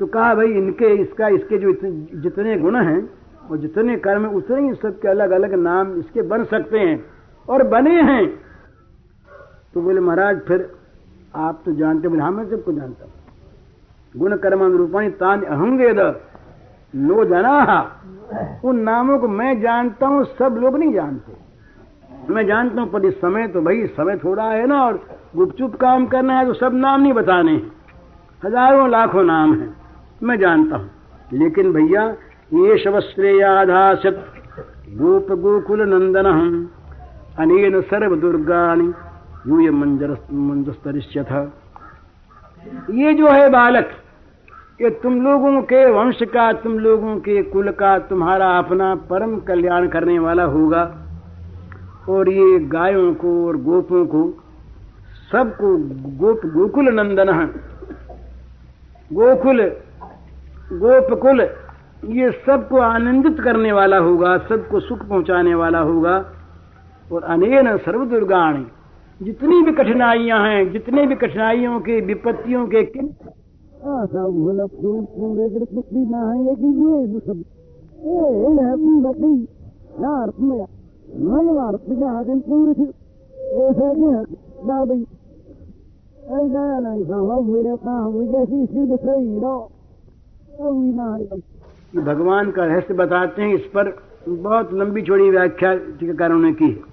तो कहा, भाई, इनके, इसका, इसके जो जितने गुण हैं और जितने कर्म उतने ही सबके अलग अलग नाम इसके बन सकते हैं और बने हैं। तो बोले, महाराज, फिर आप तो जानते बोले हाँ मैं सबको जानता हूँ। गुण कर्म अनुरूपाणी तान अहंगेद नो जना। उन नामों को मैं जानता हूँ, सब लोग नहीं जानते। मैं जानता हूँ, पर इस समय तो भाई, समय थोड़ा है ना और गुपचुप काम करना है तो सब नाम नहीं बताने हैं। हज़ारों लाखों नाम हैं। मैं जानता हूँ। लेकिन भैया, ये शवश्रेयाधासत गोप गोकुल नंदन अनेन सर्व दुर्गाणी यूय मंजर था ये जो है बालक, ये तुम लोगों के वंश का, तुम लोगों के कुल का तुम्हारा अपना परम कल्याण करने वाला होगा। और ये गायों को और गोपों को, सबको गोप, गोकुल नंदन गोकुल, गोपकुल, ये सबको आनंदित करने वाला होगा, सबको सुख पहुँचाने वाला होगा। और अनेन सर्व दुर्गाणी जितनी भी कठिनाइयाँ हैं, जितने भी कठिनाइयों के, विपत्तियों के किन भगवान का रहस्य बताते हैं, इस पर बहुत लंबी चौड़ी व्याख्या टीकाकारों ने की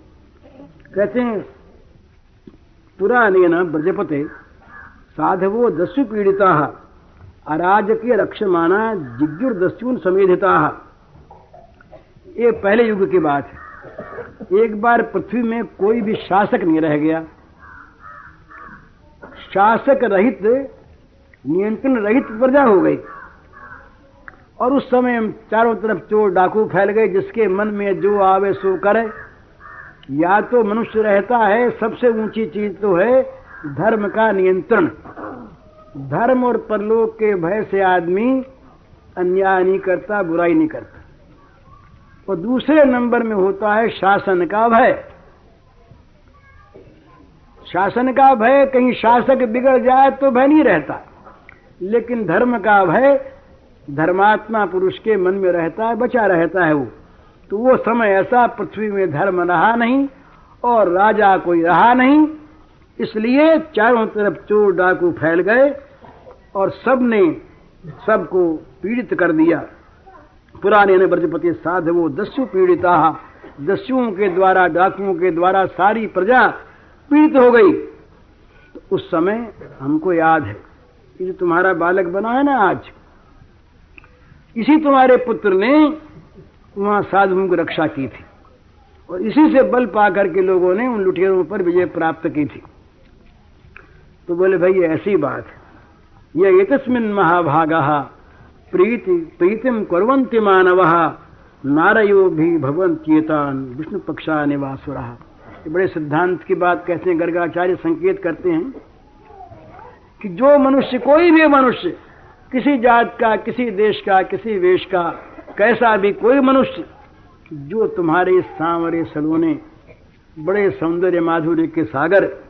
कहते हैं पुराने न ब्रजपते साधवो दस्यु पीड़िता अराज अराजकीय रक्षमाना जिज्ञुर्दस्यून समेधिता। ये पहले युग की बात है। एक बार पृथ्वी में कोई भी शासक नहीं रह गया। शासक रहित, नियंत्रण रहित प्रजा हो गई। और उस समय चारों तरफ़ चोर डाकू फैल गए, जिसके मन में जो आवे सो करे। या तो मनुष्य रहता है, सबसे ऊँची चीज़ तो है धर्म का नियंत्रण। धर्म और परलोक के भय से आदमी अन्याय नहीं करता, बुराई नहीं करता। और दूसरे नंबर में होता है शासन का भय। शासन का भय, कहीं शासक बिगड़ जाए तो भय नहीं रहता। लेकिन धर्म का भय, धर्मात्मा पुरुष के मन में रहता है, बचा रहता है वो। तो वो समय ऐसा पृथ्वी में धर्म रहा नहीं और राजा कोई रहा नहीं, इसलिए चारों तरफ़ चोर डाकू फैल गए और सबने सबको पीड़ित कर दिया। पुराने ने ब्रजपति साध वो दस्यु पीड़िता, दस्युओं के द्वारा, डाकुओं के द्वारा सारी प्रजा पीड़ित हो गई। तो उस समय हमको याद है, ये जो तुम्हारा बालक बना है ना आज, इसी तुम्हारे पुत्र ने वहाँ साधुओं की रक्षा की थी। और इसी से बल पाकर के लोगों ने उन लुटेरों पर विजय प्राप्त की थी। तो बोले, भाई ऐसी बात है। यह एकस्मिन महाभागा प्रीति प्रीतिम कुरंति मानव। नारयो भी भगवंत चेतान विष्णु पक्षा निवास ये बड़े सिद्धांत की बात कहते हैं, गर्गाचार्य संकेत करते हैं कि जो मनुष्य, कोई भी मनुष्य, किसी जात का, किसी देश का, किसी वेश का, कैसा भी कोई मनुष्य, जो तुम्हारे सांवरे सलोने, बड़े सौंदर्य माधुर्य के सागर,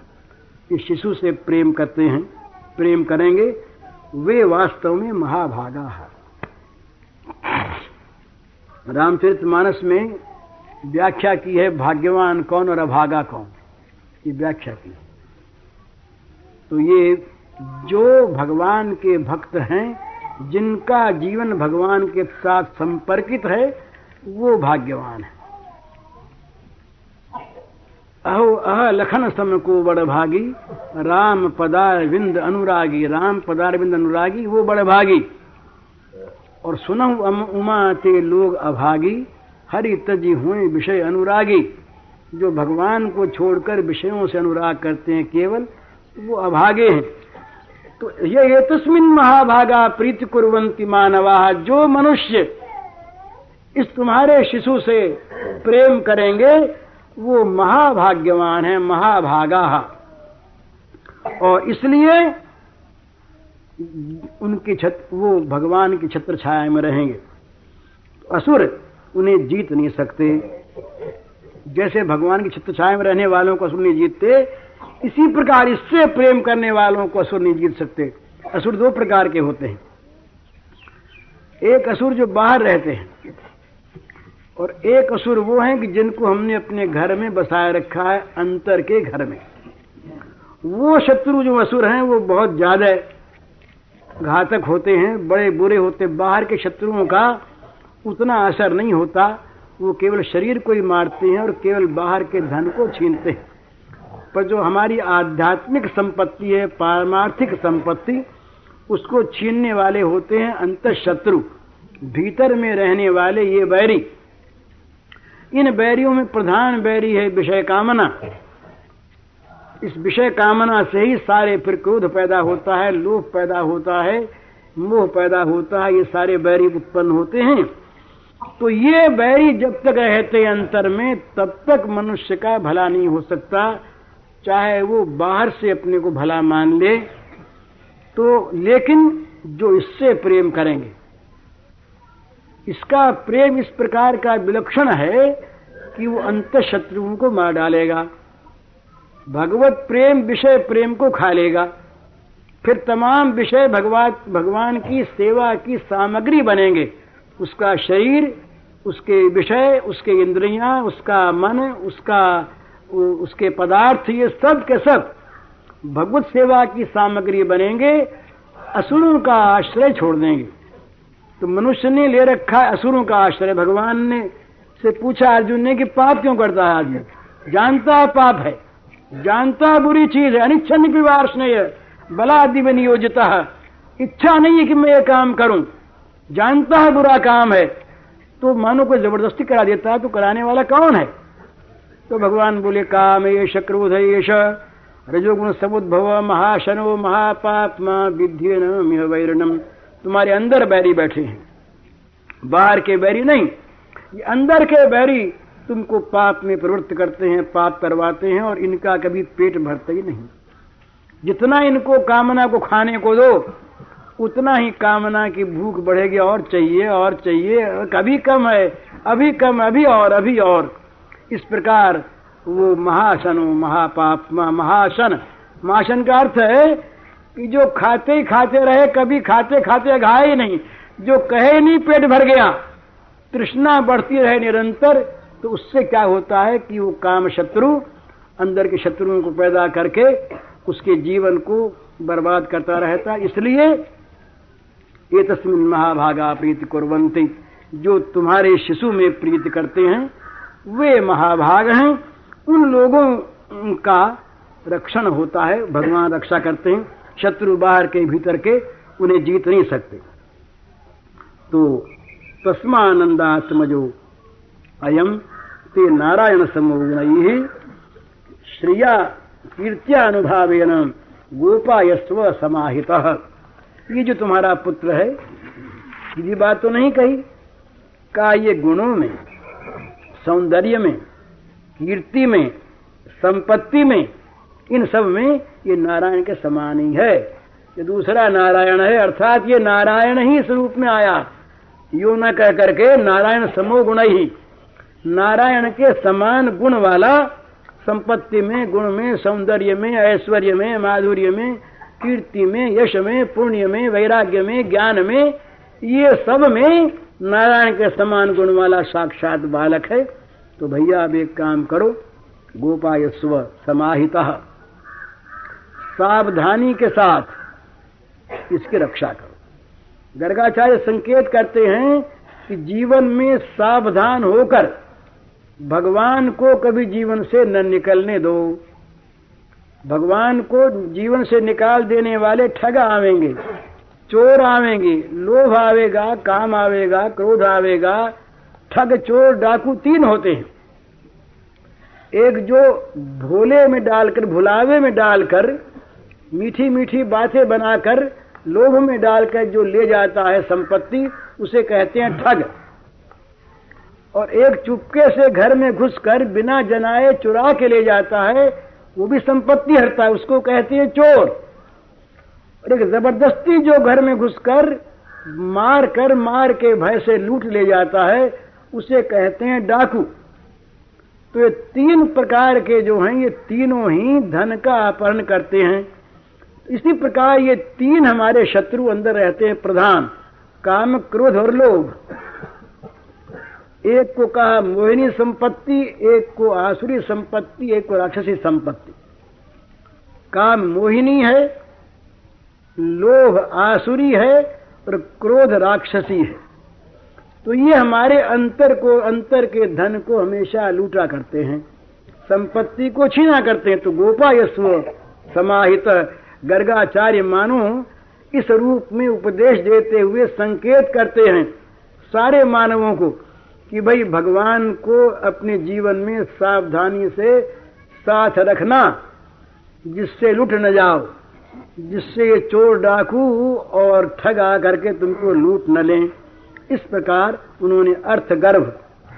इस शिशु से प्रेम करते हैं, प्रेम करेंगे, वे वास्तव में महाभागा है। रामचरित मानस में व्याख्या की है, भाग्यवान कौन और अभागा कौन? ये व्याख्या की। तो ये जो भगवान के भक्त हैं, जिनका जीवन भगवान के साथ संपर्कित है, वो भाग्यवान है। अहो, अह, लखन सम को बड़ भागी, राम पदार विंद अनुरागी, राम पदार विंद अनुरागी, वो बड़ भागी। और सुनहु उमा ते लोग अभागी हरि तजी हुए विषय अनुरागी, जो भगवान को छोड़कर विषयों से अनुराग करते हैं केवल, वो अभागे हैं। तो ये ये तस्मिन महाभागा प्रीति कुरंती मानवा, जो मनुष्य इस तुम्हारे शिशु से प्रेम करेंगे, वो महाभाग्यवान है, महाभागा। और इसलिए उनकी छत, वो भगवान की छत्र छाया में रहेंगे। असुर उन्हें जीत नहीं सकते। जैसे भगवान की छाया में रहने वालों को असुर नहीं जीतते, इसी प्रकार इससे प्रेम करने वालों को असुर नहीं जीत सकते। असुर दो प्रकार के होते हैं। एक असुर जो बाहर रहते हैं, और एक असुर वो हैं कि जिनको हमने अपने घर में बसाए रखा है, अंतर के घर में। वो शत्रु जो असुर हैं, वो बहुत ज़्यादा घातक होते हैं, बड़े बुरे होते बाहर के शत्रुओं का उतना असर नहीं होता। वो केवल शरीर को ही मारते हैं और केवल बाहर के धन को छीनते हैं। पर जो हमारी आध्यात्मिक संपत्ति है, पारमार्थिक संपत्ति, उसको छीनने वाले होते हैं अंत शत्रु भीतर में रहने वाले ये बैरी। इन बैरियों में प्रधान बैरी है विषय कामना। इस विषय कामना से ही सारे फिर क्रोध पैदा होता है, लोभ पैदा होता है, मोह पैदा होता है, ये सारे बैरी उत्पन्न होते हैं। तो ये बैरी जब तक रहते अंतर में, तब तक मनुष्य का भला नहीं हो सकता। चाहे वो बाहर से अपने को भला मान ले तो लेकिन जो इससे प्रेम करेंगे। इसका प्रेम इस प्रकार का विलक्षण है कि वो अंत शत्रुओं को मार डालेगा। भगवत प्रेम विषय प्रेम को खा लेगा। फिर तमाम विषय भगवान भगवान की सेवा की सामग्री बनेंगे। उसका शरीर, उसके विषय, उसके इंद्रियाँ, उसका मन, उसका उसके पदार्थ, ये सब के सब भगवत सेवा की सामग्री बनेंगे, असुरों का आश्रय छोड़ देंगे। तो मनुष्य ने ले रखा है असुरों का आश्रय, भगवान ने से पूछा अर्जुन ने कि पाप क्यों करता है आदमी? जानता है पाप है, जानता है बुरी चीज़ है अनिच्छन विवाह स्नेह बलादि में नियोजिता इच्छा नहीं है कि मैं ये काम करूँ। जानता है बुरा काम है तो मानो कोई ज़बरदस्ती करा देता है तो कराने वाला कौन है? तो भगवान बोले, काम ये क्रोध ये रजोगुण समुद्भव महाशनो महापात्मा विद्यन वैरणम तुम्हारे अंदर बैरी बैठे हैं। बाहर के बैरी नहीं, ये अंदर के बैरी तुमको पाप में प्रवृत्त करते हैं, पाप करवाते हैं, और इनका कभी पेट भरता ही नहीं। जितना इनको कामना को खाने को दो उतना ही कामना की भूख बढ़ेगी, और चाहिए और चाहिए, कभी कम है, अभी कम, अभी और अभी और। इस प्रकार वो महासन महापाप महासन। महासन का अर्थ है कि जो खाते ही खाते रहे, कभी खाते खाते घाए ही नहीं। जो कहे नहीं, पेट भर गया। तृष्णा बढ़ती रहे निरंतर तो उससे क्या होता है कि वो काम शत्रु, अंदर के शत्रुओं को पैदा करके उसके जीवन को बर्बाद करता रहता। इसलिए ये तस्मिन महाभागा प्रीति कुरंती जो तुम्हारे शिशु में प्रीत करते हैं, वे महाभाग हैं। उन लोगों का रक्षण होता है, भगवान रक्षा करते हैं। शत्रु बाहर के भीतर के उन्हें जीत नहीं सकते। तो तस्मानंदात्मजो अयम ते नारायण समूगुण श्रिया कीर्त्यानुभावेन गोपायस्व समाहित। ये जो तुम्हारा पुत्र है ये बात तो नहीं कही। का ये गुणों में, सौंदर्य में, कीर्ति में, संपत्ति में, इन सब में ये नारायण के समान ही है। ये दूसरा नारायण है, अर्थात ये नारायण ही स्वरूप में आया। यो न कह करके नारायण समो गुण ही। नारायण के समान गुण वाला, संपत्ति में, गुण में, सौंदर्य में, ऐश्वर्य में, माधुर्य में कीर्ति में, यश में, पुण्य में, वैराग्य में, ज्ञान में, ये सब में नारायण के समान गुण वाला साक्षात बालक है। तो भैया, अब एक काम करो। गोपाय स्व समाहित। सावधानी के साथ इसकी रक्षा करो। गर्गाचार्य संकेत करते हैं कि जीवन में सावधान होकर भगवान को कभी जीवन से न निकलने दो। भगवान को जीवन से निकाल देने वाले ठग आवेंगे, चोर आवेंगे, लोभ आवेगा, काम आवेगा, क्रोध आवेगा, ठग, चोर, डाकू तीन होते हैं। एक जो भोले में डालकर, भुलावे में डालकर मीठी मीठी बातें बनाकर, लोभ में डालकर जो ले जाता है संपत्ति, उसे कहते हैं ठग। और एक चुपके से घर में घुसकर बिना जनाए चुरा के ले जाता है वो भी संपत्ति हरता है, उसको कहते हैं चोर। और एक ज़बरदस्ती जो घर में घुसकर मार कर मार के भय से लूट ले जाता है, उसे कहते हैं डाकू। तो ये तीन प्रकार के जो हैं, ये तीनों ही धन का अपहरण करते हैं। इसी प्रकार ये तीन हमारे शत्रु अंदर रहते हैं प्रधान। काम, क्रोध और लोभ। एक को कहा मोहिनी संपत्ति, एक को आसुरी संपत्ति, एक को राक्षसी संपत्ति। काम मोहिनी है, लोभ आसुरी है और क्रोध राक्षसी है। तो ये हमारे अंतर को, अंतर के धन को हमेशा लूटा करते हैं। संपत्ति को छीना करते हैं। तो गोपा यस्व समाहित, गर्गाचार्य मानो, इस रूप में उपदेश देते हुए संकेत करते हैं सारे मानवों को। कि भाई भगवान को अपने जीवन में सावधानी से साथ रखना, जिससे लुट न जाओ, जिससे ये चोर डाकू और ठग आ करके तुमको लूट न लें। इस प्रकार उन्होंने अर्थ गर्भ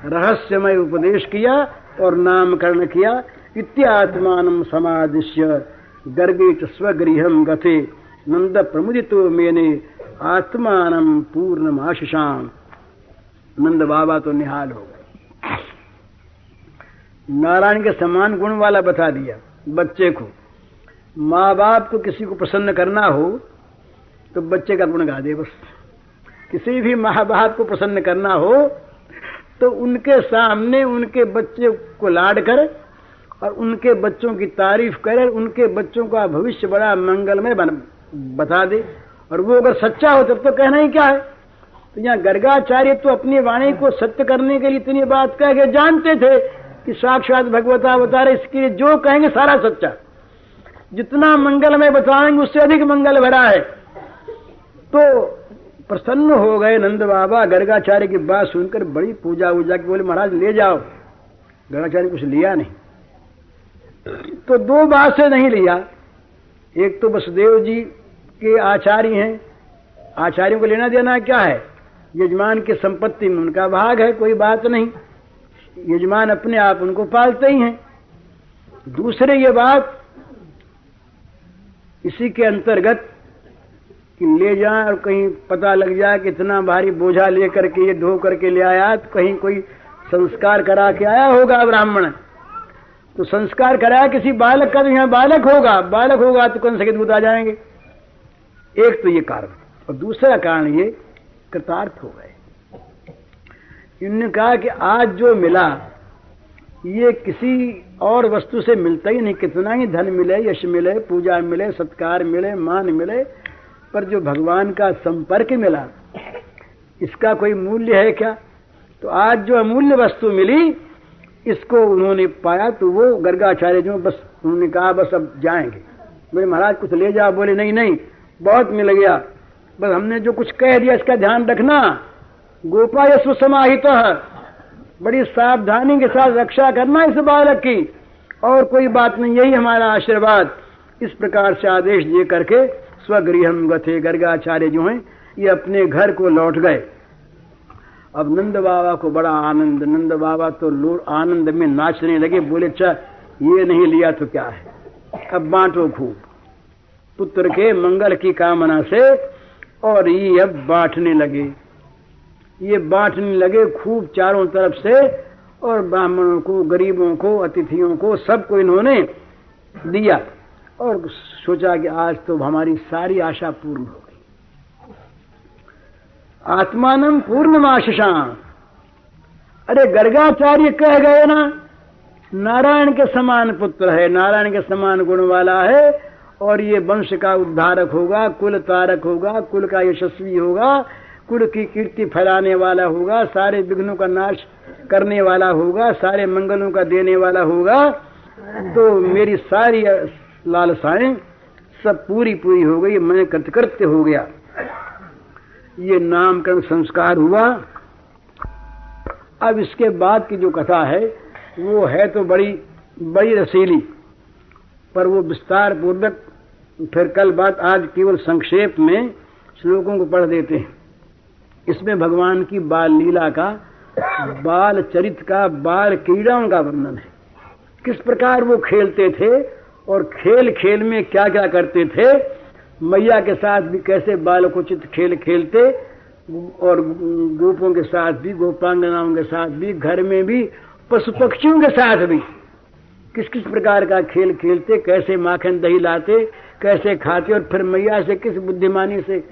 रहस्यमय उपदेश किया और नामकरण किया। इत्यात्मान समादिश्य गर्गे स्वगृह गथे नंद प्रमुदितो मेने आत्मान पूर्ण आशिषाम नंद बाबा तो निहाल हो गए। नारायण के समान गुण वाला बता दिया, बच्चे को। माँ बाप को किसी को प्रसन्न करना हो तो बच्चे का गुण गा दे बस। किसी भी माँ बाप को प्रसन्न करना हो तो उनके सामने उनके बच्चे को लाड कर और उनके बच्चों की तारीफ़ कर, उनके बच्चों का भविष्य बड़ा मंगलमय बता दे। और वो अगर सच्चा हो, तब तो कहना ही क्या है? तो यहाँ गर्गाचार्य तो अपनी वाणी को सत्य करने के लिए इतनी बात कह के जानते थे कि साक्षात भगवता रहे इसके लिए जो कहेंगे सारा सच्चा। जितना मंगल में बताएँगे उससे अधिक मंगल भरा है। तो प्रसन्न हो गए नंद बाबा, गर्गाचार्य की बात सुनकर बड़ी पूजा वूजा की बोले, महाराज, ले जाओ। गर्गाचार्य कुछ लिया नहीं। तो दो बात से नहीं लिया। एक तो वसुदेव जी के आचार्य हैं। आचार्यों को लेना देना क्या है? यजमान की संपत्ति में उनका भाग है, कोई बात नहीं। यजमान अपने आप उनको पालते ही हैं। दूसरे ये बात, इसी के अंतर्गत कि ले जाए और कहीं पता लग जाए कि इतना भारी बोझा लेकर के ये ढो करके ले आया तो कहीं कोई संस्कार करा के आया होगा ब्राह्मण? तो संस्कार कराया किसी बालक का तो यहाँ बालक होगा। बालक होगा तो कौन सके दूत आ जाएँगे? एक तो ये कारण। और दूसरा कारण ये कृतार्थ हो गए। इन्होंने कहा कि आज जो मिला, ये किसी और वस्तु से मिलता ही नहीं। कितना ही धन मिले, यश मिले, पूजा मिले, सत्कार मिले, मान मिले, पर जो भगवान का संपर्क मिला, इसका कोई मूल्य है क्या? तो आज जो अमूल्य वस्तु मिली, इसको उन्होंने पाया तो वो गर्गाचार्य जो, बस उन्होंने कहा, बस अब जाएँगे। बोले, महाराज, कुछ ले जाओ। बोले, नहीं नहीं, बहुत मिल गया। बस हमने जो कुछ कह दिया इसका ध्यान रखना। गोपा यश समाहित बड़ी सावधानी के साथ रक्षा करना इस बालक की। और कोई बात नहीं, यही हमारा आशीर्वाद। इस प्रकार से आदेश दे करके स्वगृह गथे गर्गाचार्य जो हैं, ये अपने घर को लौट गए। अब नंद बाबा को बड़ा आनंद। नंद बाबा तो आनंद में नाचने लगे, बोले अच्छा ये नहीं लिया तो क्या है? अब बांटो खूब। पुत्र के मंगल की कामना से और ये अब बांटने लगे। ये बांटने लगे खूब चारों तरफ़ से और ब्राह्मणों को, गरीबों को, अतिथियों को, सबको इन्होंने दिया और सोचा कि आज तो हमारी सारी आशा पूर्ण हो गई। आत्मान पूर्णमाशिषा अरे गर्गाचार्य कह गए ना, नारायण के समान पुत्र है, नारायण के समान गुण वाला है और ये वंश का उद्धारक होगा, कुल तारक होगा, कुल का यशस्वी होगा, कुल की कीर्ति फैलाने वाला होगा, सारे विघ्नों का नाश करने वाला होगा, सारे मंगलों का देने वाला होगा। तो मेरी सारी लालसाएँ सब पूरी पूरी हो गई, मैं कृतकृत्य हो गया। ये नामकरण संस्कार हुआ। अब इसके बाद की जो कथा है, वो है तो बड़ी बड़ी रसीली, पर वो विस्तार पूर्वक फिर कल बात आज केवल संक्षेप में श्लोकों को पढ़ देते हैं। इसमें भगवान की बाल लीला का, बाल चरित का, बाल क्रीड़ाओं का वर्णन है। किस प्रकार वो खेलते थे और खेल खेल में क्या क्या करते थे, मैया के साथ भी कैसे बालकोचित खेल खेलते, और गोपों के साथ भी, गोपांगनाओं के साथ भी, घर में भी पशु पक्षियों के साथ भी किस किस प्रकार का खेल खेलते, कैसे माखन दही लाते कैसे खाते और फिर मैया से किस बुद्धिमानी से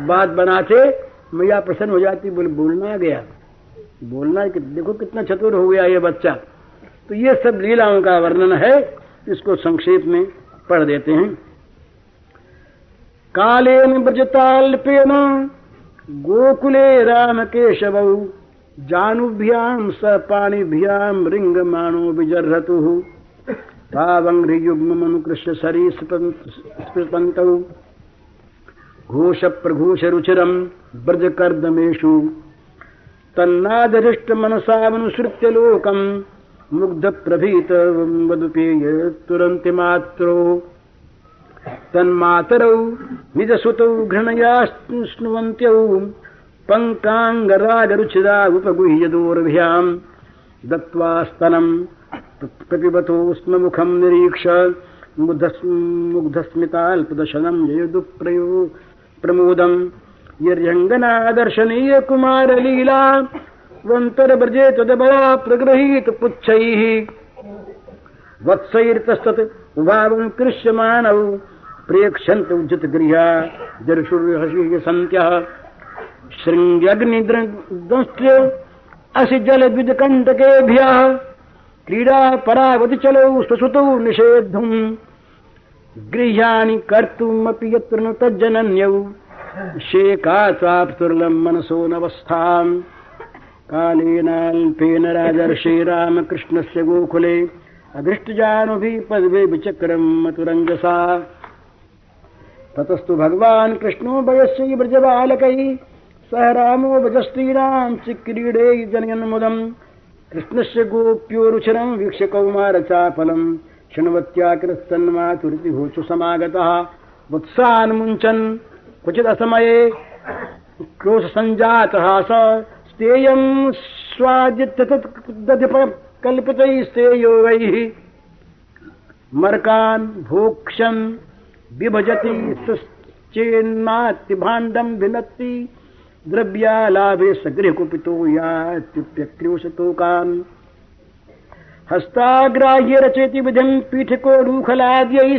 बात बनाते, मैया प्रसन्न हो जाती, बोले, बोलना गया। बोलना कि, देखो कितना चतुर हो गया ये बच्चा। तो ये सब लीलाओं का वर्णन है, इसको संक्षेप में पढ़ देते हैं। कालेन ब्रजताल्पेन, गोकुले राम केशव जानुभ्याम स पाणिभ्याम रिंगमाणो विजर्हतु। तावङ्घ्रियुग्ममनुकृष्य सरीस्पृतन्तौ घोषप्रघोषरुचिरम् व्रजकर्दमेषु तन्नादरिष्टमनसामनुसृत्य लोकम् मुग्धप्रभीत वदुपेय तुरन्तिमात्रो। तन्मातरौ निजसुतौ घृणया स्नुवन्त्यौ पङ्काङ्गरागरुचिरा उपगुह्य दूर्भ्याम् दत्त्वा स्तनम् प्रतिबतो मुखम् निरीक्ष मुग्धस्मिताल्पदशनम् जयुदुप्रयो प्रमोदम्। यर्यङ्गनादर्शनीय कुमारलीला वन्तरव्रजे तदबला प्रगृहीत पुच्छैः। वत्सैर्तस्तत् उभावम् कृष्यमाणौ प्रेक्षन्त उज्जतगृहा जर्षुर्हसि सन्त्यः शृङ्ग्यग्निदंष्ट्य असि जलद्विजकण्टकेभ्यः। क्रीडा परावति चलौ स्वसुतौ निषेद्धुम् गृह्याणि कर्तुमपि यत्र न तज्जनन्यौ। शेका चाप्तुर्लम् मनसो नवस्थाम्। कालेनाल्पेन राजर्षे रामकृष्णस्य गोकुले अदृष्टजानुभिः पद्वे विचक्रम् मतुरञ्जसा ततस्तु भगवान् कृष्णो वयस्यै व्रजबालकैः सह रामो भजस्त्रीणाम् चिक्रीडे जनयन्मुदम्। कृष्णस्य गोप्योरुचरम् वीक्ष्य कौमारचापलम् शृण्वत्याकृस्तन्मातुरिति भूषु समागतः। वत्सान्मुञ्चन् क्वचिदसमये क्रोशसञ्जातः स स्तेयम् स्वादित्यतदधिप कल्पितैस्तेयोगैः मर्कान् भोक्षन् विभजति चेन्मात्तिभाण्डम् भिनत्ति द्रव्यालाभे सगृहकुपितो यात्युप्यक्रोशतोकान् हस्ताग्राह्य रचयति विधिम् पीठकोडूखलाद्यैः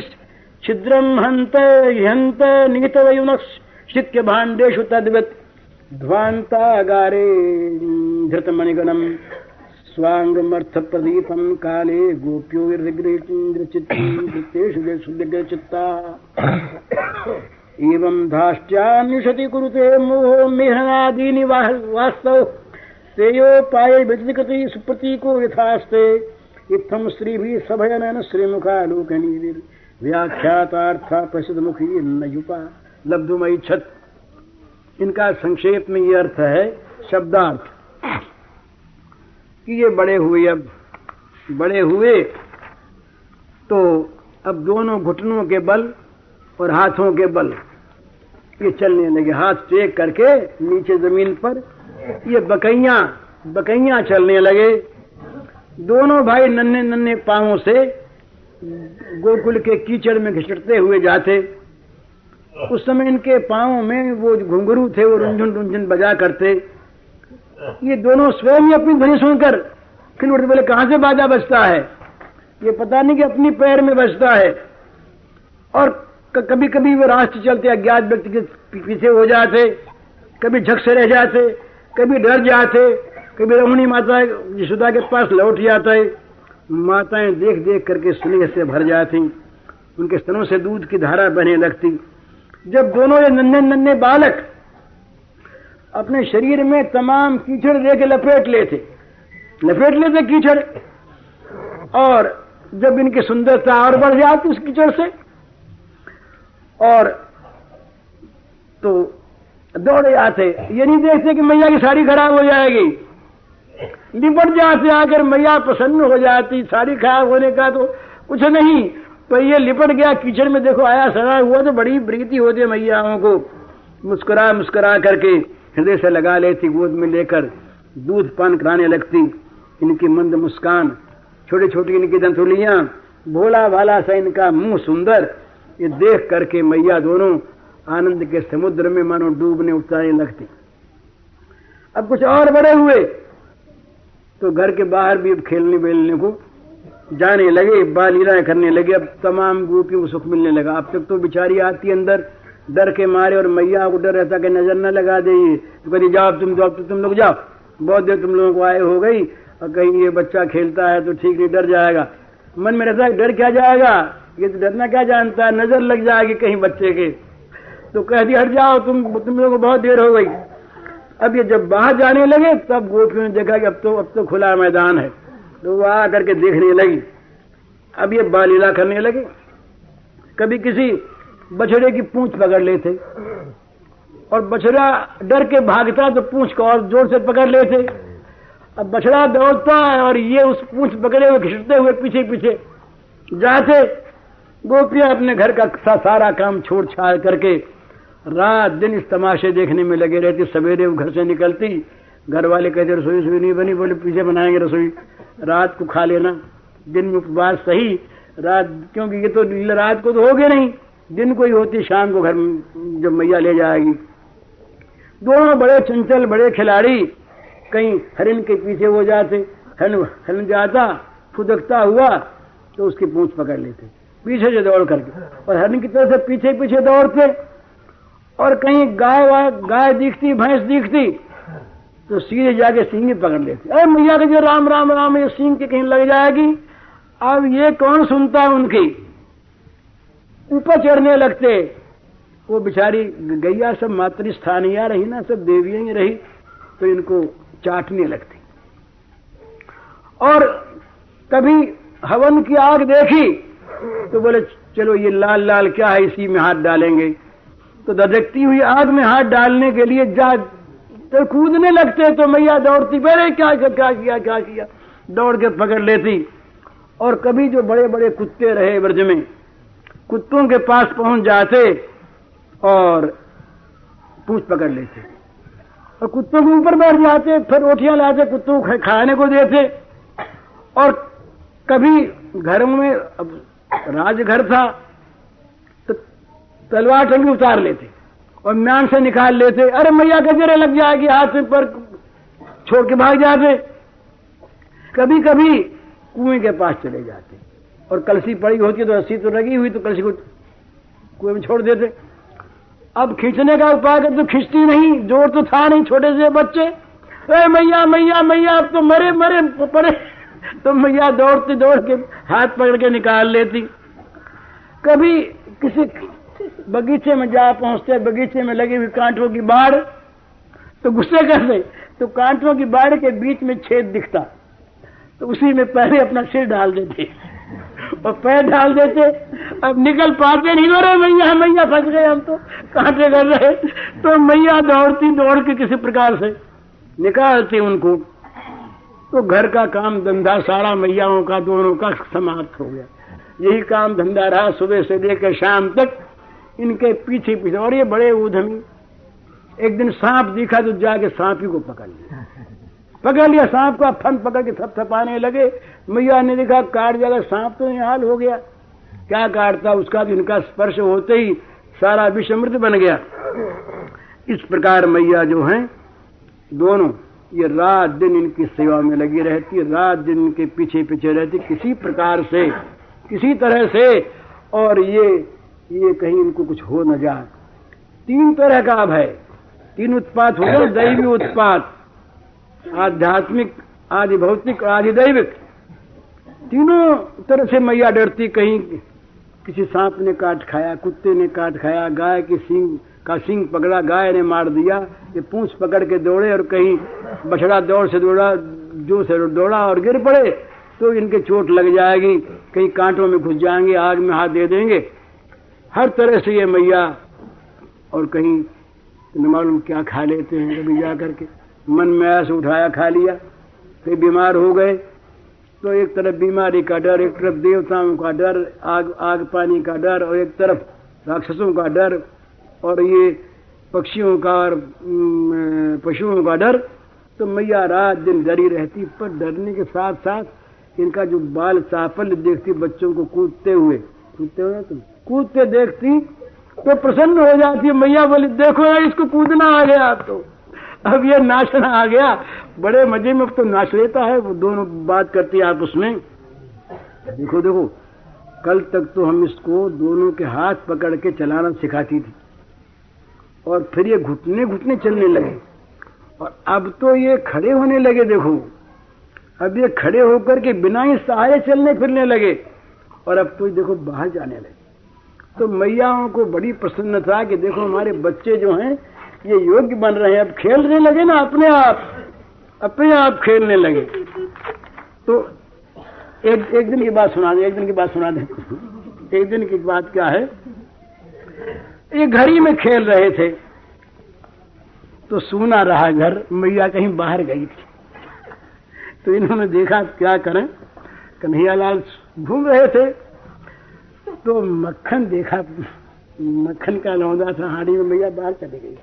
छिद्रम् हन्त ह्यन्त निहितवयुनश्चित्य भाण्डेषु तद्वत् ध्वान्तागारे धृतमणिगणम् स्वाङ्गमर्थप्रदीपम् काले गोप्यो चित्ता एवं धाष्ट्यान्विषति कुरुते मोहो मेहनादीनि वास्तव। श्रेयोपाय व्यतिकृति सुप्रतीको यथास्ते। इत्थम श्रीभिः सभयनन श्रीमुखालोकनी व्याख्यातार्था प्रसिद्ध मुखी न युपा लब्धुमयी छत। इनका संक्षेप में ये अर्थ है, शब्दार्थ। कि ये बड़े हुए अब, बड़े हुए तो अब दोनों घुटनों के बल और हाथों के बल ये चलने लगे। हाथ टेक करके नीचे ज़मीन पर ये बकैया बकैया चलने लगे। दोनों भाई नन्हे नन्हे पांवों से गोकुल के कीचड़ में घिसटते हुए जाते। उस समय इनके पांवों में वो घुंघरू थे, वो रुंझुन रुंझुन बजा करते। ये दोनों स्वयं ही अपनी ध्वनि सुनकर फिर उठते बोले, कहाँ से बाजा बजता है? ये पता नहीं कि अपनी पैर में बजता है। और कभी कभी वो राष्ट्र चलते, अज्ञात व्यक्ति के पीछे हो जाते, कभी झक से रह जाते, कभी डर जाते, कभी रमणी माता यशोदा के पास लौट जाते, माताएँ देख देख करके स्नेह से भर जाती, उनके स्तनों से दूध की धारा बहने लगती। जब दोनों ये नन्हे नन्हे बालक अपने शरीर में तमाम कीचड़ दे के लपेट लेते लपेट लेते कीचड़, और जब इनकी सुंदरता और बढ़ जाती उस कीचड़ से और तो दौड़े आते। ये नहीं देखते कि मैया की साड़ी खराब हो जाएगी। निपट जाते आकर मैया प्रसन्न हो जाती, साड़ी खराब होने का तो कुछ नहीं। तो ये लिपट गया, किचन में देखो, आया सड़ा हुआ तो बड़ी प्रीति होती है मैयाओं को। मुस्कुरा मुस्कुरा करके हृदय से लगा लेती, गोद में लेकर दूध पान कराने लगती। इनकी मंद मुस्कान छोटी छोटी इनकी दंतुलियाँ भोला भाला सा इनका मुँह सुंदर। ये देख करके मैया दोनों आनंद के समुद्र में मानो डूबने उतारने लगती। अब कुछ और बड़े हुए तो घर के बाहर भी अब खेलने बेलने को जाने लगे बाल करने लगे, अब तमाम गोपियों को सुख मिलने लगा। अब तक तो बिचारी आती अंदर, डर के मारे और मैया को डर रहता कि नज़र न लगा दे तो कभी जाओ तुम, जाओ तो तुम लोग जाओ। बहुत देर तुम लोगों को आए हो गई, और कहीं ये बच्चा खेलता है तो ठीक नहीं, डर जाएगा। मन में रहता है डर क्या जाएगा? ये तो डरना क्या जानता है? नज़र लग जाएगी कहीं बच्चे के। तो कह दिया, हट जाओ, तुम तुम लोगों को बहुत देर हो गई। अब ये जब बाहर जाने लगे, तब गोपियों ने देखा कि अब तो अब तो खुला मैदान है। तो वो आ करके देखने लगी। अब ये बालीला करने लगे। कभी किसी बछड़े की पूंछ पकड़ लेते। और बछड़ा डर के भागता तो पूंछ को और ज़ोर से पकड़ लेते। अब बछड़ा दौड़ता है और ये उस पूंछ पकड़े हुए घिसते हुए पीछे पीछे जाते। गोपियाँ अपने घर का सारा काम छोड़ छाड़ करके रात दिन इस तमाशे देखने में लगे रहती, सवेरे वो घर से निकलती। घर वाले कहते, रसोई रसोई नहीं बनी, बोले, पीछे बनाएँगे रसोई। रात को खा लेना। दिन में उपवास सही। रात, क्योंकि ये तो रात को तो होगे नहीं। दिन को ही होती, शाम को घर जब मैया ले जाएगी। दोनों बड़े चंचल, बड़े खिलाड़ी। कहीं हरिन के पीछे हो जाते हरिन जाता, फुदकता हुआ तो उसकी पूंछ पकड़ लेते। पीछे से दौड़ करके। और हरिन की तरह से पीछे पीछे दौड़ते। और कहीं गाय गाय दिखती, भैंस दिखती तो सीधे जाके सिंह पकड़ लेते। अरे मैया के राम राम राम, ये सिंह के कहीं लग जाएगी, अब ये कौन सुनता है उनकी? ऊपर चढ़ने लगते। वो बिचारी गैया सब मातृस्थानीय रही ना, सब देवियाँ ही रही तो इनको चाटने लगती। और कभी हवन की आग देखी तो बोले, चलो ये लाल लाल क्या है, इसी में हाथ डालेंगे। तो ददकती हुई आग में हाथ डालने के लिए जा तो कूदने लगते तो मैया दौड़ती पहले क्या क्या, किया क्या, किया दौड़ के पकड़ लेती। और कभी जो बड़े बड़े कुत्ते रहे ब्रज में, कुत्तों के पास पहुँच जाते और पूछ पकड़ लेते। और कुत्तों के ऊपर बैठ जाते, फिर रोटियाँ लाते, कुत्तों को खाने को देते। और कभी घरों में राजघर था तो तलवार टंगी उतार लेते। और म्यान से निकाल लेते, अरे मैया गजरे लग जाएगी हाथ पर छोड़ के भाग जाते। कभी कभी कुएँ के पास चले जाते। और कलसी पड़ी होती तो रस्सी तो लगी हुई तो कलसी को कुएँ में छोड़ देते। अब खींचने का उपाय कर तो खींचती नहीं, ज़ोर तो था नहीं छोटे से बच्चे। अरे मैया मैया मैया, अब तो मरे मरे पड़े तो मैया दौड़ती दौड़ के हाथ पकड़ के निकाल लेती। कभी किसी बगीचे में जा पहुँचते, बगीचे में लगी हुई कांटों की बाढ़ तो गुस्से कर करते तो कांटों की बाढ़ के बीच में छेद दिखता। तो उसी में पहले अपना सिर डाल देते। और पैर डाल देते, अब निकल पाते नहीं हो रहे मैया मैया फंस गए हम तो कांटे कर रहे। तो मैया दौड़ती दौड़ के किसी प्रकार से निकालती उनको। तो घर का काम धंधा सारा मैयाओं का, दोनों का समाप्त हो गया। यही काम धंधा रहा सुबह से लेकर शाम तक, इनके पीछे पीछे। और ये बड़े उधमी, एक दिन सांप दिखा तो जाके सांप ही को पकड़ लिया। पकड़ लिया, सांप का फन पकड़ के थप थपाने लगे। मैया ने देखा, काट जाएगा सांप तो हाल हो गया। क्या काटता, उसका भी इनका स्पर्श होते ही सारा विषमृत बन गया। इस प्रकार मैया जो है, दोनों ये रात दिन इनकी सेवा में लगी रहती रात दिन इनके पीछे पीछे रहती किसी प्रकार से किसी तरह से और ये ये कहीं इनको कुछ हो न जाए। तीन तरह का भय तीन उत्पात हो गए दैवी उत्पात। आध्यात्मिक आदि भौतिक आदि दैविक। तीनों तरह से मैया डरती कहीं किसी सांप ने काट खाया कुत्ते ने काट खाया गाय की सिंह का सिंह पकड़ा गाय ने मार दिया, ये पूंछ पकड़ के दौड़े और कहीं बछड़ा दौड़ से दौड़ा, जो से दौड़ा और गिर पड़े तो इनके चोट लग जाएगी, कहीं कांटों में घुस जाएँगे, आग में हाथ दे देंगे। हर तरह से ये मैया और कहीं न मालूम क्या खा लेते हैं, कभी जा करके मन में ऐसे उठाया, खा लिया, फिर बीमार हो गए। तो एक तरफ़ बीमारी का डर, एक तरफ़ देवताओं का डर, आग आग पानी का डर और एक तरफ़ राक्षसों का डर। और ये पक्षियों का और पशुओं का डर तो मैया रात दिन डरी रहती, पर डरने के साथ साथ इनका जो बाल चापल्य देखती, बच्चों को कूदते हुए। कूदते हुए तुम? कूदते देखती तो प्रसन्न हो जाती है, मैया बोली, देखो यार, इसको कूदना आ गया तो। अब ये नाचना आ गया। बड़े मज़े में तो नाच लेता है, वो दोनों बात करती है आप उसमें देखो देखो, कल तक तो हम इसको दोनों के हाथ पकड़ के चलाना सिखाती थी। और फिर ये घुटने घुटने चलने लगे। और अब तो ये खड़े होने लगे, देखो। अब ये खड़े होकर के बिना ही सहारे चलने फिरने लगे। और अब तो देखो, बाहर जाने लगे। तो मैयाओं को बड़ी प्रसन्न था कि देखो, हमारे बच्चे जो हैं, ये योग्य बन रहे हैं। अब खेलने लगे ना अपने आप। अपने आप खेलने लगे। तो एक एक दिन की बात सुना दे, एक दिन की बात सुना दे। एक दिन की बात क्या है? ये घड़ी में खेल रहे थे। तो सुना रहा घर, मैया कहीं बाहर गई थी। तो इन्होंने देखा क्या करें? कन्हैयालाल घूम रहे थे। तो मक्खन देखा, मक्खन का लौंदा था, हाड़ी में मैया बाहर चली गई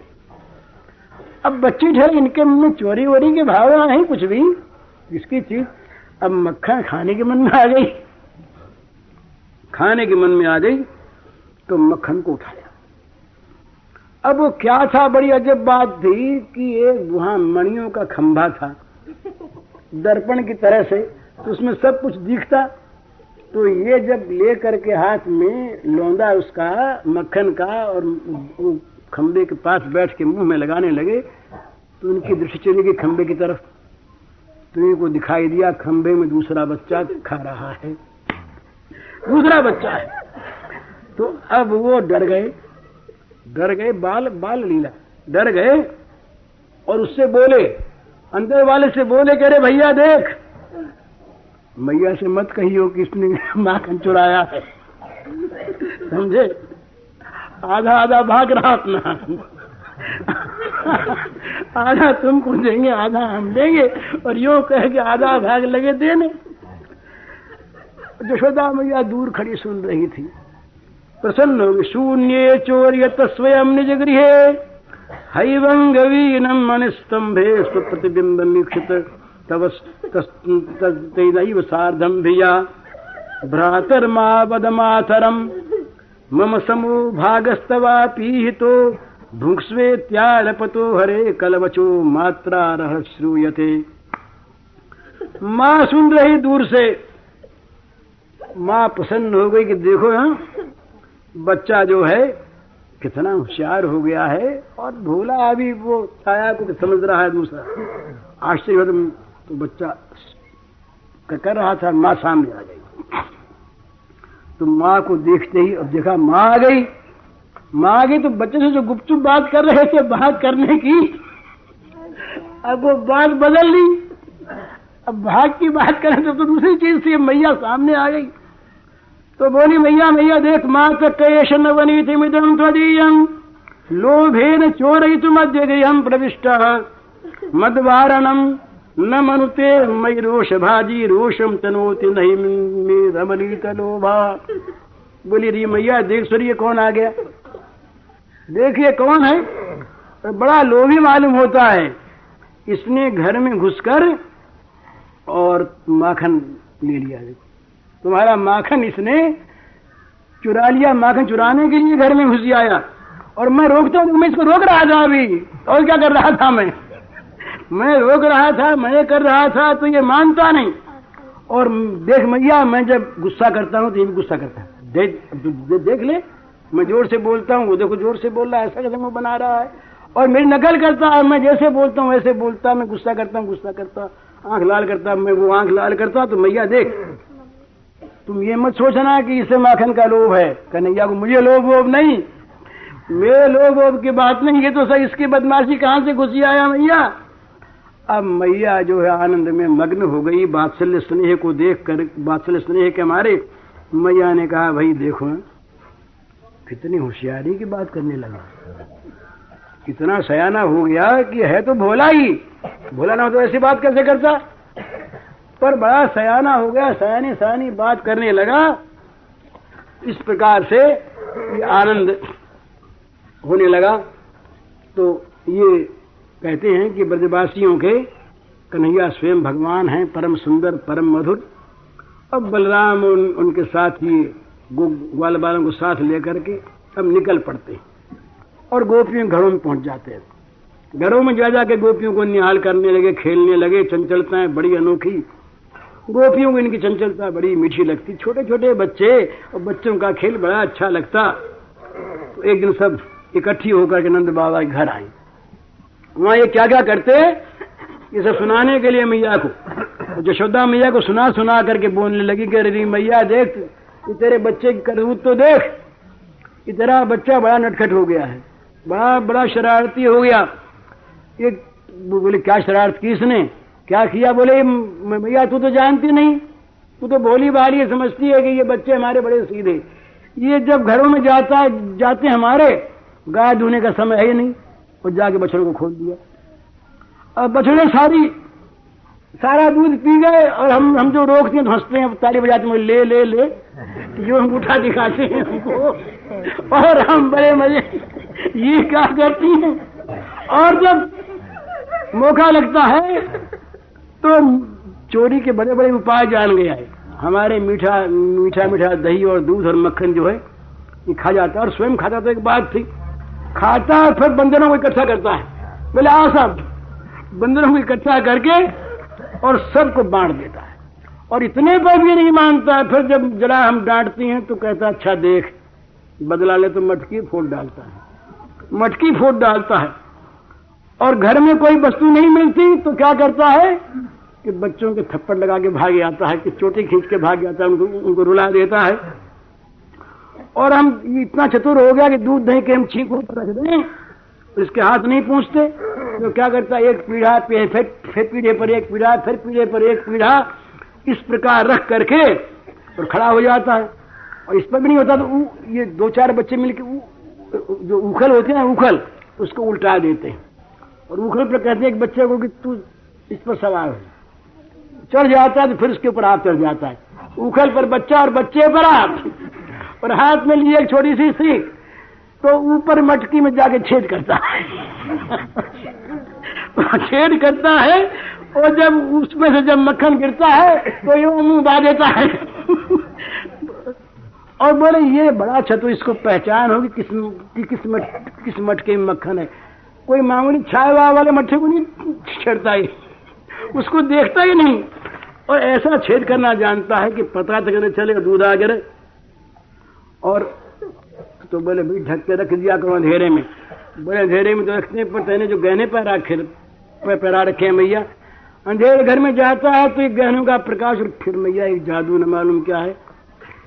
अब बच्ची ठहरे इनके मन में चोरी वोरी के भाव नहीं कुछ भी। इसकी चीज़, अब मक्खन खाने के मन में आ गई। खाने के मन में आ गई तो मक्खन को उठाया अब वो क्या था बड़ी अजब बात? थी कि एक वहाँ मणियों का खंभा था। दर्पण की तरह से तो उसमें सब कुछ दिखता। तो ये जब ले करके हाथ में लौंदा उसका मक्खन का और खंबे के पास बैठ के मुँह में लगाने लगे तो उनकी दृष्टि चली गई खंबे की तरफ़। तो इनको दिखाई दिया खंबे में दूसरा बच्चा खा रहा है। दूसरा बच्चा है। तो अब वो डर गए। डर गए, बाल बाल लीला। डर गए और उससे बोले, अंदर वाले से बोले कह रहे भैया देख, मैया से मत कहियो कि इसने माखन चुराया है। समझे? आधा आधा भाग रहा अपना आधा तुमको देंगे, आधा हम देंगे, और यो कह के आधा भाग लगे देने। यशोदा मैया दूर खड़ी सुन रही थी। प्रसन्न शून्य चोरियत स्वयं निज गृह। हैवंगवीनम मन स्तंभे स्वप्रतिबिंब मीक्षित तव तैनैव भिया भ्रातर्मा वदमातरम मम समो भागस्तवापीहितो भुक्स्वेत्यालपतो हरे कलवचो मात्रा रह श्रूयते। माँ सुन रही दूर से। माँ प्रसन्न हो गई कि देखो हाँ बच्चा जो है कितना होशियार हो गया है और भोला अभी वो छाया को समझ रहा है दूसरा। आश्चर्य तो बच्चा कर रहा था माँ सामने आ गई। तो माँ को देखते ही अब देखा माँ आ गई। माँ आ गई तो बच्चे से जो गुपचुप बात कर रहे थे बात करने की अब वो बात बदल ली। अब भाग की बात करें तो, तो दूसरी चीज़ थी मैया सामने आ गई। तो बोली, मैया मैया, देख, माँ कैश नवनी थी मिदम त्वदीयम लोभेन चोरयितुम अद्य गृहम प्रविष्ट। मदवारणम न मनुते मई रोष भाजी रोषम तनोति नहीं में रमनी तलोभा बोली, री, मैया, देख, सुनिए, कौन आ गया? देखिए, कौन है? बड़ा लोभी मालूम होता है। इसने घर में घुसकर और माखन ले लिया देखो तुम्हारा माखन इसने चुरा लिया माखन चुराने के लिए घर में घुस आया। और मैं रोकता हूँ मैं इसको रोक रहा था अभी। और क्या कर रहा था मैं? मैं रोक रहा था मैं कर रहा था तो ये मानता नहीं। और देख मैया मैं जब गुस्सा करता हूँ तो ये भी गुस्सा करता है। देख दे, देख ले मैं ज़ोर से बोलता हूँ वो देखो ज़ोर से बोल रहा है ऐसा कैसे मुँह बना रहा है। और मेरी नकल करता है मैं जैसे बोलता हूँ वैसे बोलता मैं गुस्सा करता हूँ गुस्सा करता आँख लाल करता मैं वो आँख लाल करता तो मैया देख तुम ये मत सोचना कि इसे माखन का लोभ है। कन्हैया को मुझे लोभ वोभ नहीं। मेरे लोभ वोभ की बात नहीं है तो सर, इसकी बदमाशी कहाँ से घुसी आया मैया? अब मैया जो है आनंद में मग्न हो गई। बात्सल्य स्नेह को देख कर बात्सल्य स्नेह के मारे मैया ने कहा, भाई देखो, कितनी होशियारी की बात करने लगा। कितना सयाना हो गया कि है तो भोला ही। भोला ना हो तो ऐसी बात कैसे करता? पर बड़ा सयाना हो गया सयानी सयानी बात करने लगा। इस प्रकार से आनंद होने लगा। तो ये कहते हैं कि ब्रजवासियों के कन्हैया स्वयं भगवान हैं परम सुंदर परम मधुर। अब बलराम उन, उनके साथ ही ग्वाल बालों को साथ लेकर के अब निकल पड़ते हैं और गोपियों घरों में पहुँच जाते हैं। घरों में जा जाके गोपियों को निहाल करने लगे खेलने लगे चंचलताएँ बड़ी अनोखी गोपियों को इनकी चंचलता बड़ी मीठी लगती। छोटे छोटे बच्चे और बच्चों का खेल बड़ा अच्छा लगता। तो एक दिन सब इकट्ठी होकर के नंद बाबा के घर आई वहाँ ये क्या क्या करते? ये सब सुनाने के लिए मैया को। जशोदा मैया को सुना सुना करके बोलने लगी कि, अरे मैया, देख ये तेरे बच्चे की करतूत तो देख। ये तेरा बच्चा बड़ा नटखट हो गया है। बड़ा बड़ा शरारती हो गया। ये बोले, क्या शरारत की इसने? क्या किया बोले मैया, तू तो जानती नहीं। तू तो भोली भाली समझती है कि ये बच्चे हमारे बड़े सीधे। ये जब घरों में जाता है जाते हमारे, गाय धोने का समय है ही नहीं। और जाके बछड़ों को खोल दिया। अब बछड़े सारी, सारा दूध पी गए और हम हम जो रोकते हैं तो हँसते हैं, ताली बजाते हैं, ले ले ले। जो हम उठा दिखाते हैं हमको। और हम बड़े मज़े ये क्या करती हैं? और जब मौका लगता है तो चोरी के बड़े बड़े उपाय जान गया है। हमारे मीठा मीठा मीठा दही और दूध और मक्खन जो है, ये खा जाता है और स्वयं खाता तो एक बात थी। खाता है फिर बंदरों को इकट्ठा करता है। बोले आओ सब बंदरों को इकट्ठा करके और सबको बांट देता है। और इतने पर भी नहीं मानता है। फिर जब जरा हम डांटती हैं तो कहता है अच्छा देख, बदला ले तो मटकी फोड़ डालता है। मटकी फोड़ डालता है। और घर में कोई वस्तु नहीं मिलती तो क्या करता है कि बच्चों के थप्पड़ लगा के भाग आता है, कि चोटी खींच के भाग जाता है, उनको उनको रुला देता है। और हम इतना चतुर हो गया कि दूध दही के हम छींक रख दें इसके हाथ नहीं पूछते। तो क्या करता है, एक पीढ़ा, फिर फिर पीढ़े पर एक पीढ़ा, फिर पीढ़े पर एक पीढ़ा, इस प्रकार रख करके और खड़ा हो जाता है। और इस पर भी नहीं होता तो ये दो चार बच्चे मिलकर जो उखल होते हैं उखल, उसको उल्टा देते हैं। और उखल पर कहते हैं बच्चे को कि तू इस पर सवार हो। चढ़ जाता है तो फिर उसके ऊपर हाथ चढ़ जाता है। उखल पर बच्चा और बच्चे पर हाथ। और हाथ में लिए एक छोटी सी सीख तो ऊपर मटकी में जाके छेद करता है। छेद करता है और जब उसमें से जब मक्खन गिरता है तो ये मुँह बा देता है। और बोले, ये बड़ा अच्छा तो इसको पहचान होगी किस कि किस मट किस मटके में मक्खन है। कोई मामूली छाए वाले मट्ठे को नहीं छेड़ता ही। उसको देखता ही नहीं। और ऐसा छेद करना जानता है कि पता तक नहीं चले दूध आ गिरे और तो बोले, भाई, ढक के रख दिया करो अंधेरे में। बोले, अंधेरे में तो रखने पर तेने जो गहने पर रखे, पैरा रखे हैं मैया। अंधेरे घर में जाता है तो एक गहनों का प्रकाश और फिर मैया एक जादू न मालूम क्या है।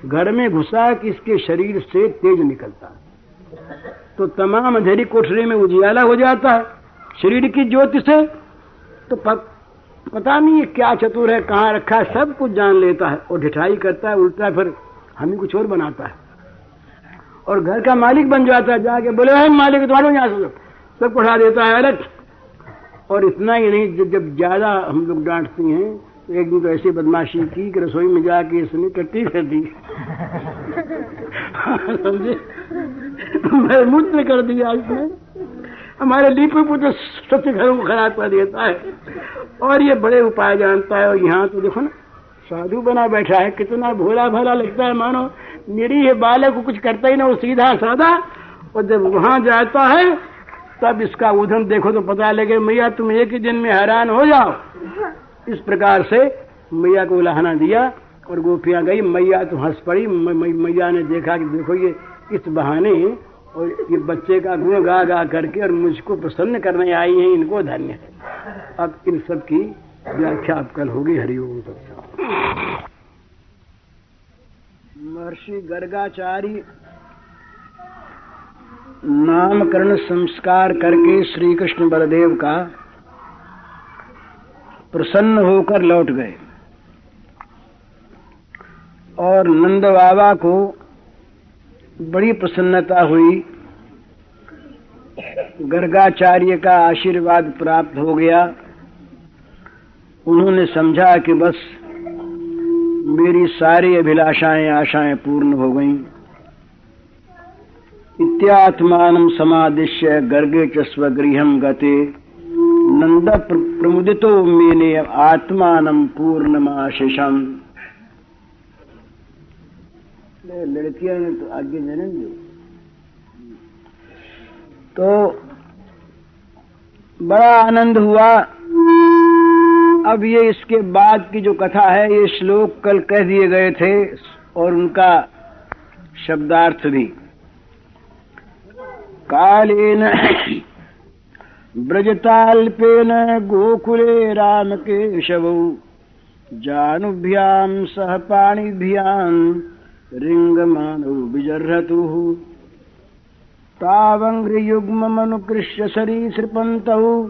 घर में घुसा कि इसके शरीर से तेज निकलता है। तो तमाम अंधेरी कोठरी में उजियाला हो जाता है। शरीर की ज्योति से तो पता नहीं है क्या चतुर है, कहाँ रखा है, सब कुछ जान लेता है और ढिठाई करता है, उल्टा फिर हमें कुछ और बनाता है। और घर का मालिक बन जाता है, जाके बोले है मालिक, तुम्हारे यहाँ से सब पढ़ा देता है अलग और इतना ही नहीं, जब जब ज़्यादा हम लोग डांटती हैं एक दिन तो ऐसी बदमाशी की, कि रसोई में जाके इसने कट्टी कर दी। समझे? मूत्र कर दिया इसने। हमारे लीपे पुत्र सत्य घरों को खराब कर देता है। और ये बड़े उपाय जानता है, और यहाँ तो देखो ना, साधु बना बैठा है, कितना भोला भाला लगता है, मानो मेरी ये बालक को कुछ करता ही ना, वो सीधा साधा, और जब वहाँ जाता है, तब इसका उधम देखो तो पता लगे, मैया, तुम एक ही दिन में हैरान हो जाओ। इस प्रकार से मैया को उलाहना दिया और गोपियाँ गई। मैया तो हंस पड़ी। मैया ने देखा कि देखो ये इस बहाने और ये बच्चे का गुण गा गा करके और मुझको प्रसन्न करने आई हैं। इनको धन्य है। अब इन सब की व्याख्या अब कल होगी। हरिओम महर्षि गर्गाचारी नामकरण संस्कार करके श्री कृष्ण बलदेव का प्रसन्न होकर लौट गए। और नंद बाबा को बड़ी प्रसन्नता हुई। गर्गाचार्य का आशीर्वाद प्राप्त हो गया। उन्होंने समझा कि बस मेरी सारी अभिलाषाएँ, आशाएँ पूर्ण हो गईं। इत्यात्मान समादिश्य गर्गे च स्वगृह गते। नंद प्रमुदितो मेने आत्मान पूर्णमाशिषम। लड़कियों ने तो आगे जन्म दी तो बड़ा आनंद हुआ। अब ये इसके बाद की जो कथा है, ये श्लोक कल कह दिए गए थे और उनका शब्दार्थ भी। कालेन ब्रजताल्पेन गोकुले रामकेशवौ। जानुभ्यां सह पाणिभ्यां रिङ्गमानौ विजर्हतुः। तावङ्घ्रियुग्ममनुकृष्य सरीसृपन्तौ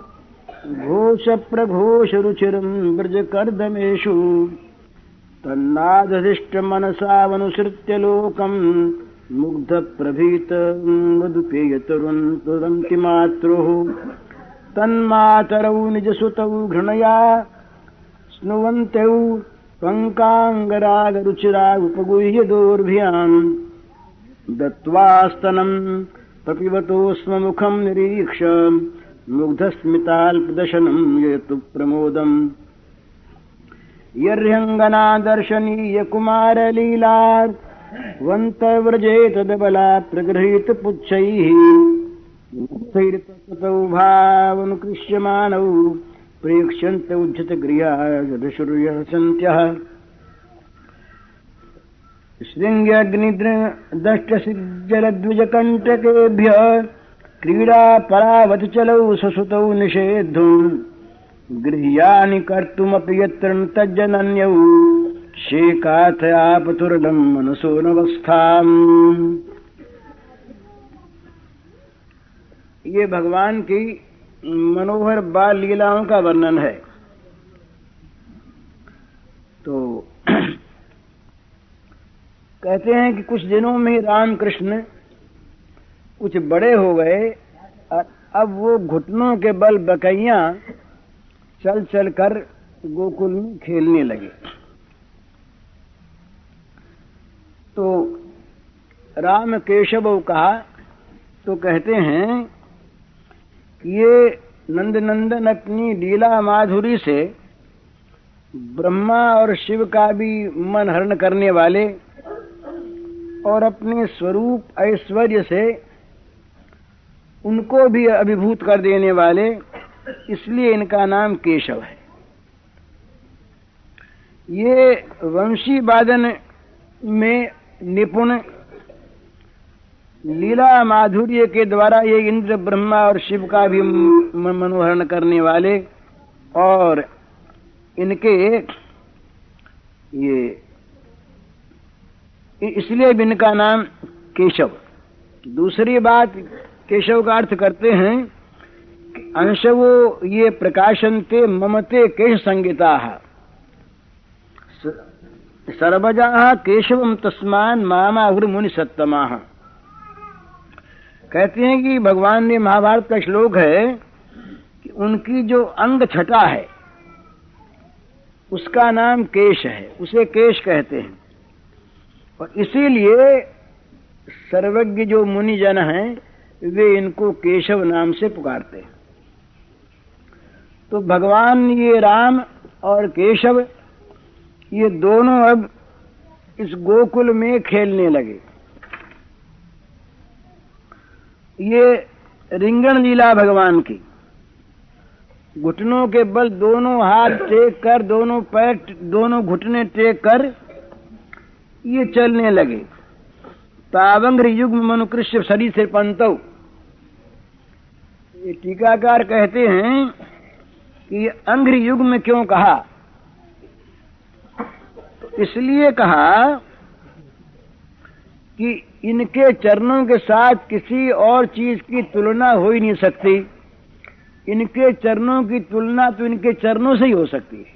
घोषप्रघोषरुचिरं व्रजकर्दमेषु तन्नादधिष्टमनसावनुसृत्य लोकम् मुग्धप्रभीत मधुपेयतरुन् तुरन्ति मातृः तन्मातरौ निजसुतौ घृणया स्नुवन्तौ पङ्काङ्गरागरुचिरा उपगुह्य दोर्भ्याम् दत्त्वास्तनम् प्रपिबतो स्म मुखम् निरीक्ष, मुग्धस्मिताल्पदशनम् यतु प्रमोदम्। यर्ह्यङ्गना दर्शनीय कुमारलीला वन्तव्रजेतदबला प्रगृहीतपुच्छैः मुक्तैर्तौ भावनुकृष्यमाणौ प्रेक्ष्यन्त उज्झतगृहाशुर्यसन्त्यः शृङ्ग्यग्निदष्टसिज्जलद्विजकण्टकेभ्य क्रीडापरावति चलौ ससुतौ निषेद्धुम् गृह्यानि कर्तुमपि यत्र तज्जनन्यौ। शेकाथयापतुरलम् मनसोनवस्थाम् ये भगवान की मनोहर बाल लीलाओं का वर्णन है। तो कहते हैं कि कुछ दिनों में रामकृष्ण कुछ बड़े हो गए और अब वो घुटनों के बल बकैया चल चल कर गोकुल में खेलने लगे। तो राम केशव कहा तो कहते हैं ये नंदनंदन अपनी लीला माधुरी से ब्रह्मा और शिव का भी मन हरण करने वाले और अपने स्वरूप ऐश्वर्य से उनको भी अभिभूत कर देने वाले, इसलिए इनका नाम केशव है। ये वंशी वादन में निपुण लीला माधुर्य के द्वारा ये इंद्र ब्रह्मा और शिव का भी मनोहरण करने वाले और इनके ये इसलिए भी इनका नाम केशव। दूसरी बात, केशव का अर्थ करते हैं अंशवो ये प्रकाशनते ममते केश संगीता। सर्वजा केशवम तस्मान मामा मुनि सत्तमा कहते हैं कि भगवान ने महाभारत का श्लोक है कि उनकी जो अंग छटा है, उसका नाम केश है, उसे केश कहते हैं। और इसीलिए सर्वज्ञ जो मुनि जन हैं, वे इनको केशव नाम से पुकारते हैं। तो भगवान, ये राम और केशव, ये दोनों अब इस गोकुल में खेलने लगे। ये रिंगण लीला भगवान की। घुटनों के बल दोनों हाथ टेक कर, दोनों पैर, दोनों घुटने टेक कर, ये चलने लगे। तावंग्र युग्म मनुकृष्य शरीर से पंतव ये टीकाकार कहते हैं कि अंग्र युग में क्यों कहा? इसलिए कहा कि इनके चरणों के साथ किसी और चीज़ की तुलना हो ही नहीं सकती। इनके चरणों की तुलना तो इनके चरणों से ही हो सकती है।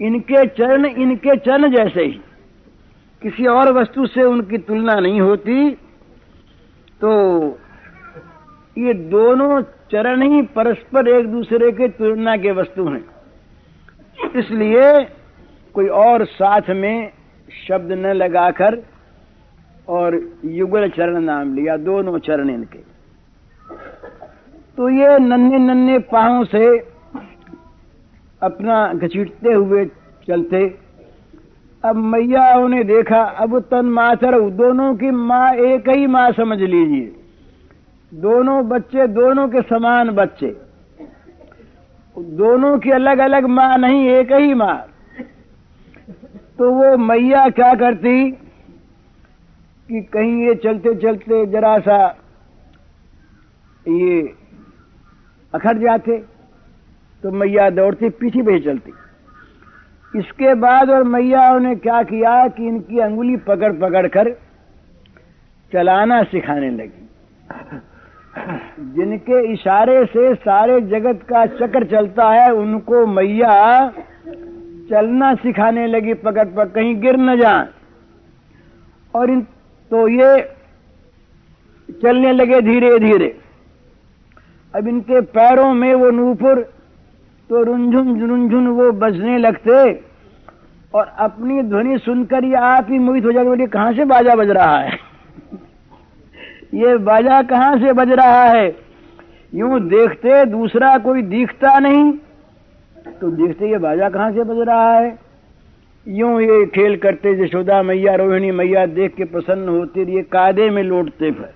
इनके चरण इनके चरण जैसे ही। किसी और वस्तु से उनकी तुलना नहीं होती तो ये दोनों चरण ही परस्पर एक दूसरे के तुलना के वस्तु हैं। इसलिए कोई और साथ में शब्द न लगाकर और युगल चरण नाम लिया, दोनों चरण इनके। तो ये नन्हे नन्हे पाँव से अपना घसीटते हुए चलते, अब मैया उन्हें देखा, अब तन माथर दोनों की माँ एक ही माँ समझ लीजिए। दोनों बच्चे दोनों के समान बच्चे। दोनों की अलग अलग माँ नहीं, एक ही माँ। तो वो मैया क्या करती कि कहीं ये चलते चलते जरा सा ये अखड़ जाते तो मैया दौड़ती पीछे पे चलती। इसके बाद और मैया ने क्या किया कि इनकी अंगुली पकड़ पकड़ कर चलाना सिखाने लगी। जिनके इशारे से सारे जगत का चक्र चलता है, उनको मैया चलना सिखाने लगी पकड़ पर कहीं गिर न जाए। और इन तो ये चलने लगे धीरे धीरे। अब इनके पैरों में वो नूपुर तो रुंझुन रुंझुन वो बजने लगते। और अपनी ध्वनि सुनकर ये आप ही मोहित हो जाते बोलिए कहाँ से बाजा बज रहा है? ये बाजा कहाँ से बज रहा है? यूँ देखते दूसरा कोई दिखता नहीं। तो देखते ये बाजा कहाँ से बज रहा है। यूँ ये खेल करते यशोदा मैया, रोहिणी मैया देख के प्रसन्न होते, ये कादे में लौटते फिर।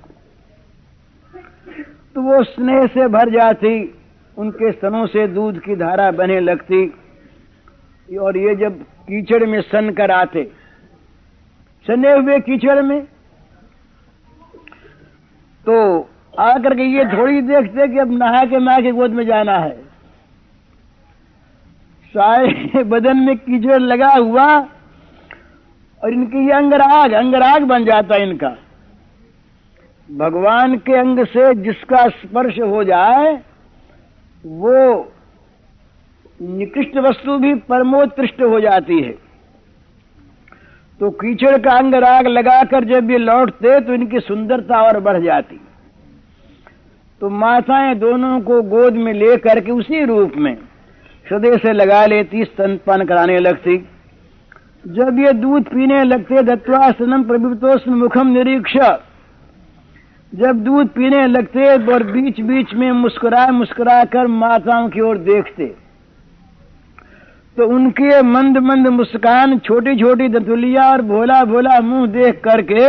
तो वो स्नेह से भर जाती, उनके स्तनों से दूध की धारा बने लगती। और ये जब कीचड़ में सन कर आते, सने हुए कीचड़ में तो आकर के ये थोड़ी देखते कि अब नहा के माँ के गोद में जाना है। सारे बदन में कीचड़ लगा हुआ और इनकी ये अंगराग अंगराग बन जाता है इनका। भगवान के अंग से जिसका स्पर्श हो जाए, वो निकृष्ट वस्तु भी परमोत्कृष्ट हो जाती है। तो कीचड़ का अंग राग लगाकर जब ये लौटते तो इनकी सुंदरता और बढ़ जाती। तो माताएँ दोनों को गोद में ले करके उसी रूप में हृदय से लगा लेती स्तनपान कराने लगती। जब ये दूध पीने लगते दत्वा प्रभुत्व मुखम निरीक्ष। जब दूध पीने लगते और बीच बीच में मुस्कुरा मुस्कुरा कर माताओं की ओर देखते तो उनके मंद मंद मुस्कान छोटी छोटी दतुलिया और भोला भोला मुँह देख करके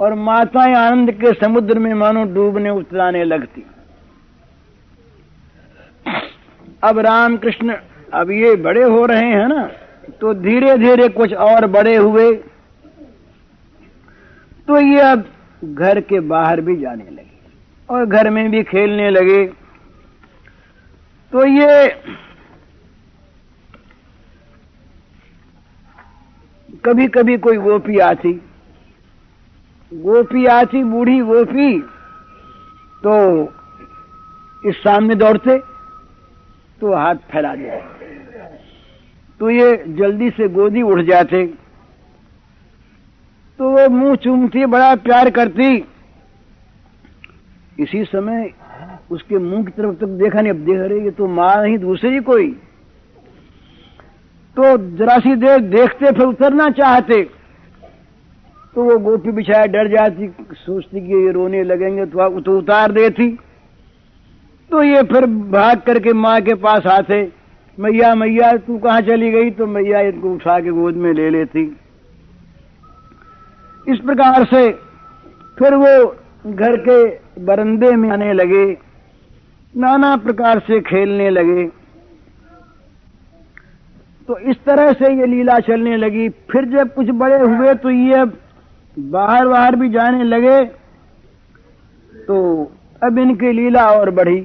और माताएँ आनंद के समुद्र में मानो डूबने उतराने लगती। अब राम कृष्ण अब ये बड़े हो रहे हैं ना तो धीरे धीरे कुछ और बड़े हुए। तो ये अब घर के बाहर भी जाने लगे और घर में भी खेलने लगे। तो ये कभी कभी कोई गोपी आती गोपी आती, बूढ़ी गोपी तो इस सामने दौड़ते। तो हाथ फैला दे तो ये जल्दी से गोदी उठ जाते। तो वो मुँह चूमती बड़ा प्यार करती। इसी समय उसके मुँह की तरफ़ तक देखा नहीं अब देख रही ये तो माँ नहीं दूसरी कोई। तो जरा सी देर देखते फिर उतरना चाहते। तो वो गोपी बिछाया डर जाती सोचती कि ये रोने लगेंगे तो, तो उतार देती। तो ये फिर भाग करके माँ के पास आते, मैया मैया, तू कहाँ चली गई? तो मैया इनको उठा के गोद में ले लेती। इस प्रकार से फिर वो घर के बरंदे में आने लगे, नाना प्रकार से खेलने लगे। तो इस तरह से ये लीला चलने लगी। फिर जब कुछ बड़े हुए तो ये बाहर बाहर भी जाने लगे। तो अब इनकी लीला और बढ़ी।